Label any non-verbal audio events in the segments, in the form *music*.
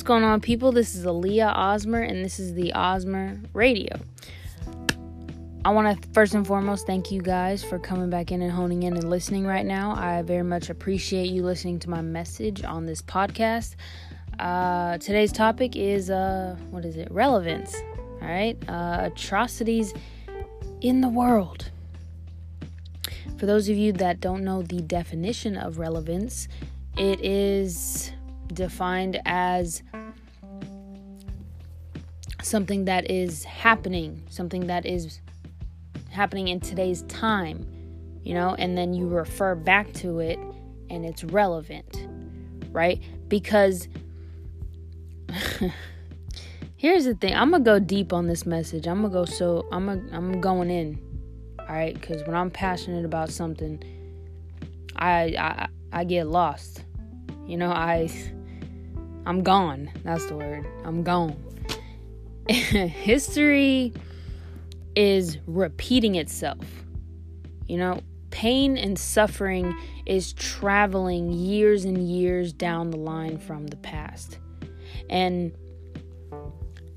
What's going on, people? This is Aaliyah Ausmer, and this is the Ausmer Radio. I want to first and foremost thank you guys for coming back in and honing in and listening right now. I very much appreciate you listening to my message on this podcast. Uh, today's topic is uh, what is it? Relevance. All right, uh, atrocities in the world. For those of you that don't know the definition of relevance, it is defined as something that is happening, something that is happening in today's time, you know, and then you refer back to it and it's relevant, right? Because *laughs* here's the thing i'm gonna go deep on this message i'm gonna go so i'm gonna, i'm going in all right because when i'm passionate about something I, I i get lost you know i I'm gone. That's the word. I'm gone. *laughs* History is repeating itself. You know, pain and suffering is traveling years and years down the line from the past. And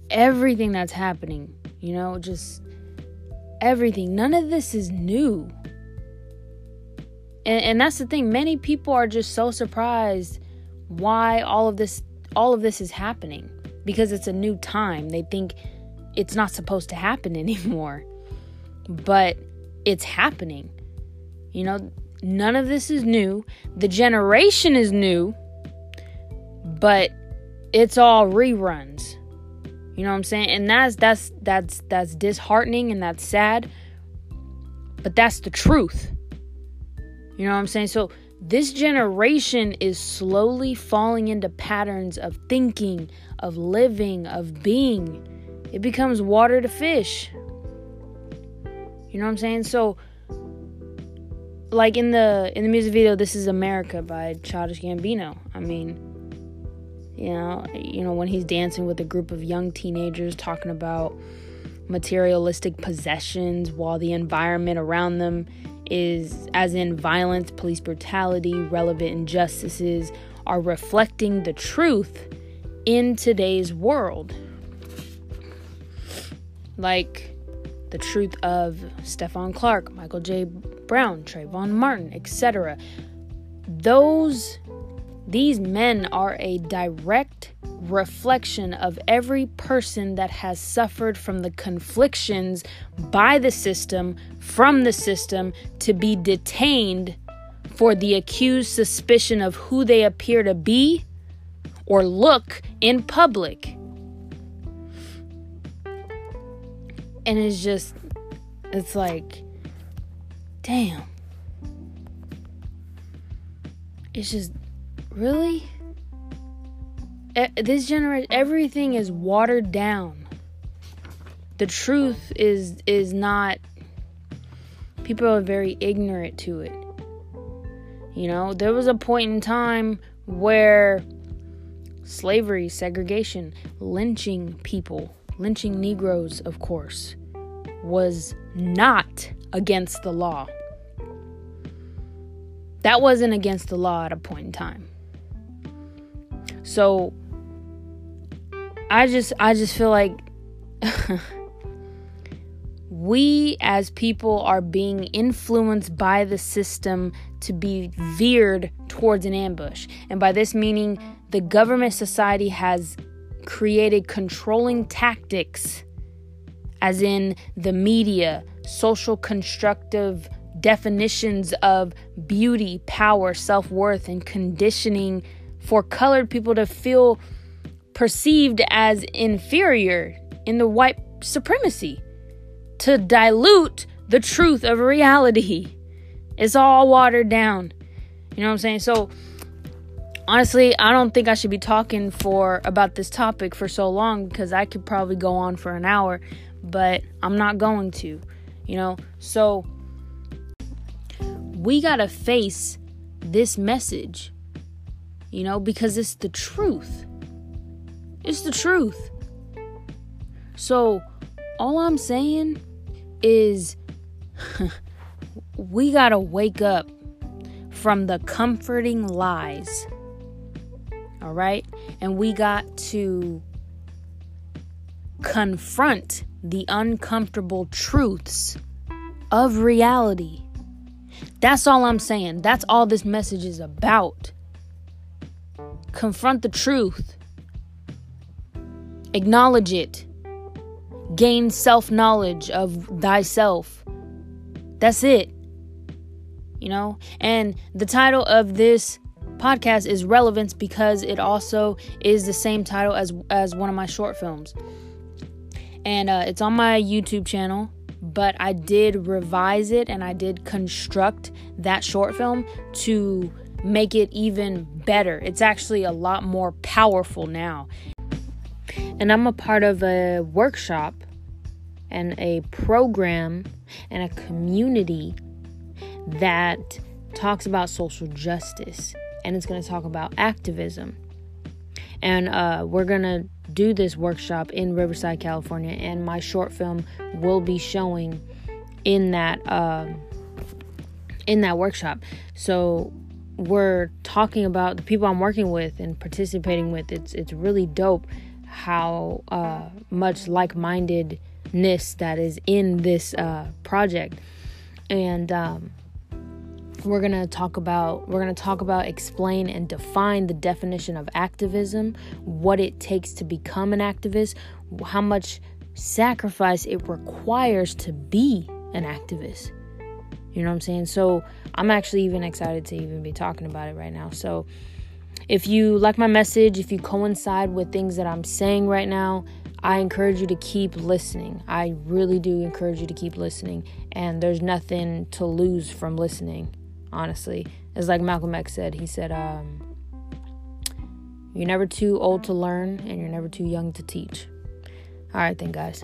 everything that's happening, you know, just everything. None of this is new. And, and that's the thing. Many people are just so surprised why all of this all of this is happening because it's a new time. They think it's not supposed to happen *laughs* anymore. But it's happening. You know, none of this is new. The generation is new, but it's all reruns. You know what I'm saying? And that's that's that's that's disheartening and that's sad. But that's the truth. You know what I'm saying? So this generation is slowly falling into patterns of thinking, of living, of being. It becomes water to fish. You know what I'm saying? So like in the in the music video This is America by Childish Gambino. I mean, you know, you know when he's dancing with a group of young teenagers talking about materialistic possessions while the environment around them is as in violence, police brutality, relevant injustices are reflecting the truth in today's world. Like the truth of Stephon Clark, Michael J. Brown, Trayvon Martin, etc. Those these men are a direct reflection of every person that has suffered from the conflictions by the system, from the system, to be detained for the accused suspicion of who they appear to be or look in public. And it's just, it's like, damn. It's just, really? This generation everything is watered down. The truth is is not people are very ignorant to it. You know there was a point in time where slavery segregation lynching people lynching negroes of course was not against the law. That wasn't against the law at a point in time. So I just I just feel like *laughs* we as people are being influenced by the system to be veered towards an ambush. And by this meaning the government society has created controlling tactics as in the media, social constructive definitions of beauty, power, self-worth and conditioning for colored people to feel perceived as inferior in the white supremacy to dilute the truth of reality. It's all watered down. You know what I'm saying? So honestly, I don't think I should be talking for about this topic for so long because I could probably go on for an hour, but I'm not going to. You know? So we got to face this message. You know, because it's the truth. It's the truth. So, all I'm saying is *laughs* we got to wake up from the comforting lies. All right? And we got to confront the uncomfortable truths of reality. That's all I'm saying. That's all this message is about. Confront the truth, acknowledge it, gain self knowledge of thyself. That's it. You know? And the title of this podcast is relevance because it also is the same title as as one of my short films and uh, it's on my YouTube channel. But I did revise it and I did construct that short film to make it even better. It's actually a lot more powerful now. And I'm a part of a workshop and a program and a community that talks about social justice and it's going to talk about activism. And uh, we're going to do this workshop in Riverside, California, and my short film will be showing in that uh, in that workshop. So we're talking about the people I'm working with and participating with. It's it's really dope how uh, much like-mindedness that is in this uh, project, and um, we're to talk about we're to talk about explain and define the definition of activism what it takes to become an activist how much sacrifice it requires to be an activist. You know what i'm saying? So i'm actually even excited to even be talking about it right now. So if you like my message if you coincide with things that i'm saying right now I encourage you to keep listening. I really do encourage you to keep listening, and there's nothing to lose from listening honestly. It's like Malcolm X said. He said, um, You're never too old to learn, and you're never too young to teach. All right, then, guys.